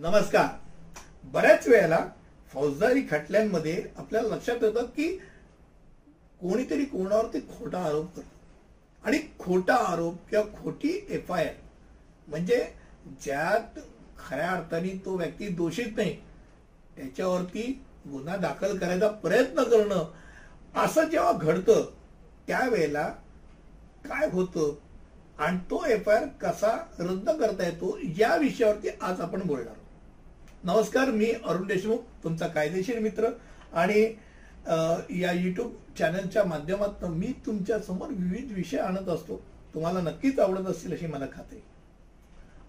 नमस्कार. बऱ्याच वेळेला फौजदारी खटल्यांमध्ये आपल्याला लक्षात येतं की कोणीतरी कोणावरती खोटा आरोप करतो. आणि खोटा आरोप किंवा खोटी एफ आय आर म्हणजे ज्यात खऱ्या अर्थाने तो व्यक्ती दोषीत नाही त्याच्यावरती गुन्हा दाखल करायचा प्रयत्न करणं असं जेव्हा घडतं त्यावेळेला काय होतं आणि तो एफ आय आर कसा रद्द करता येतो या विषयावरती आज आपण बोलणार नमस्कार मी अरुण देशमुख तुमचा कायदेशीर मित्र. आणि या युट्यूब चॅनलच्या माध्यमातून मी तुमच्यासमोर विविध विषय आणत असतो. तुम्हाला नक्कीच आवडत असतील अशी मला खात्री.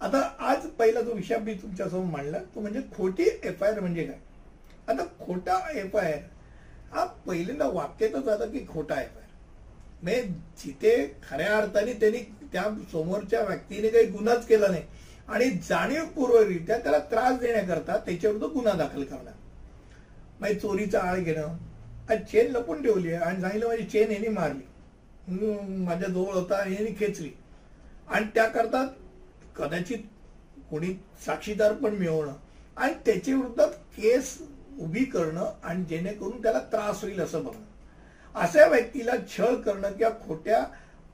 आता आज पहिला जो विषय मी तुमच्यासमोर मांडला तो म्हणजे खोटी एफ आय आर म्हणजे काय? आता खोटा एफ आय आर हा पहिल्यांदा वाक्यातच आलं की खोटा एफ आय आर म्हणजे जिथे खऱ्या अर्थाने त्यांनी त्या समोरच्या व्यक्तीने काही गुन्हाच केला नाही आणि जाणीवपूर्वकरित्या त्याला त्रास देण्याकरता त्याच्याविरुद्ध गुन्हा दाखल करणार. म्हणजे चोरीचा आळ घेणं आणि चेन लपून ठेवली आहे आणि सांगितलं माझी चेन यांनी मारली. माझ्या जवळ होता याने यांनी खेचली. आणि त्याकरता कदाचित कोणी साक्षीदार पण मिळवणं आणि त्याच्याविरुद्धात केस उभी करणं आणि जेणेकरून त्याला त्रास होईल असं बघणं. अशा व्यक्तीला छळ करणं किंवा खोट्या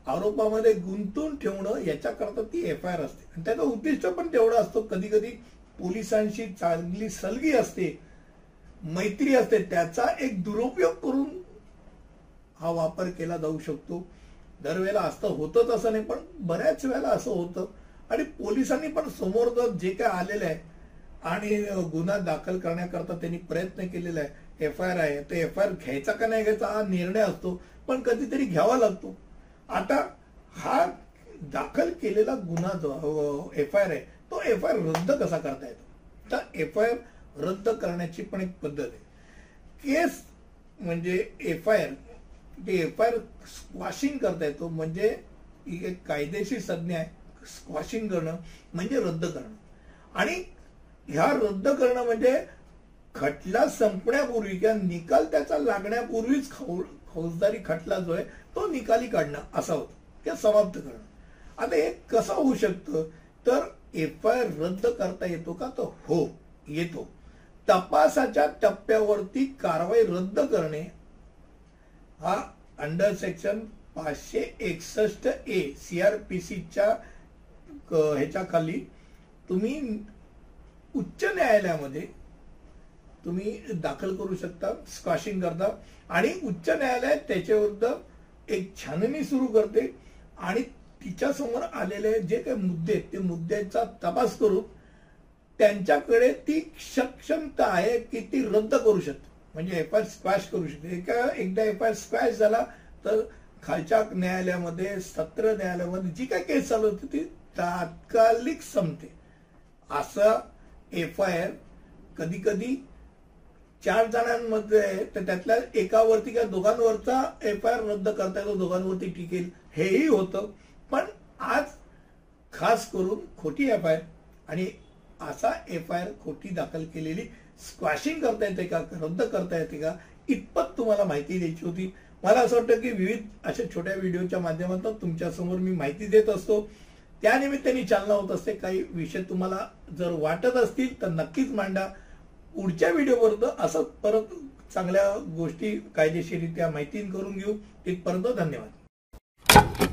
आरोपामध्ये गुंतून ठेवणं याच्याकरता ती एफ आय आर असते. आणि त्याचं उद्दिष्ट पण तेवढं असतं. कधी कधी पोलिसांशी चांगली सलगी असते मैत्री असते त्याचा एक दुरुपयोग करून हा वापर केला जाऊ शकतो. दरवेळेला असतं होतच असं नाही पण बऱ्याच वेळेला असं होतं. आणि पोलिसांनी पण समोर जर जे काय आलेलं आहे आणि गुन्हा दाखल करण्याकरता त्यांनी प्रयत्न केलेला आहे. एफ आय आर आहे. ते एफ आय आर घ्यायचा का नाही घ्यायचा हा निर्णय असतो. पण कधीतरी घ्यावा लागतो. आता हा दाखल केलेला गुन्हा जो एफ आय आर आहे तो एफ आय आर रद्द कसा करता येतो? तर एफ आय आर रद्द करण्याची पण एक पद्धत आहे. केस म्हणजे एफ आय आर ते एफ आय आर स्क्वॉशिंग करता येतो म्हणजे ही एक कायदेशीर संज्ञा आहे स्क्वॉशिंग करणं म्हणजे रद्द करणं. आणि ह्या रद्द करणं म्हणजे खटला संपण्यापूर्वी किंवा निकाल त्याचा लागण्यापूर्वीच खौ- फौजदारी खटला जो आहे तो निकाली काढणं असा होतो. किंवा समाप्त करणं. आता हे कसं होऊ शकतं? तर एफ आय आर रद्द करता येतो का? तर हो येतो. तपासाच्या टप्प्यावरती कारवाई रद्द करणे हा अंडर सेक्शन पाचशे एकसष्ट ए सीआरपीसीच्या ह्याच्या खाली तुम्ही उच्च न्यायालयामध्ये तुम्ही दाखल करू शकता स्क्वॅशिंग करता. आणि उच्च न्यायालय त्याच्याविरुद्ध एक छाननी सुरू करते. आणि तिच्या समोर आलेले जे काही मुद्दे आहेत, ते मुद्द्याचा तपास करून त्यांच्याकडे ती सक्षमता आहे की ती रद्द करू शकते. म्हणजे एफ आय स्क्वॅश करू शकते. एका एकदा एफ आय स्क्वॅश झाला तर खालच्या न्यायालयामध्ये सत्र न्यायालयामध्ये जी काही केस चालू होती ती तात्कालिक संपते. असं एफ आय आर कधी कधी चार जणांमध्ये तर त्यातल्या एकावरती किंवा दोघांवरचा एफ आय आर रद्द करता येतो दोघांवरती टिकेल हेही होतं. पण आज खास करून खोटी एफ आय आर आणि असा एफ आय आर खोटी दाखल केलेली स्क्वॅशिंग करता येते का रद्द करता येते का इतपत तुम्हाला माहिती द्यायची होती. मला असं वाटतं की विविध अशा छोट्या व्हिडिओच्या माध्यमातून तुमच्यासमोर मी माहिती देत असतो. त्यानिमित्ताने चालना होत असते. काही विषय तुम्हाला जर वाटत असतील तर नक्कीच मांडा. पुढच्या व्हिडिओपर्यंत असं परत चांगल्या गोष्टी कायदेशीरित्या माहिती करून घेऊ. तिथपर्यंत धन्यवाद.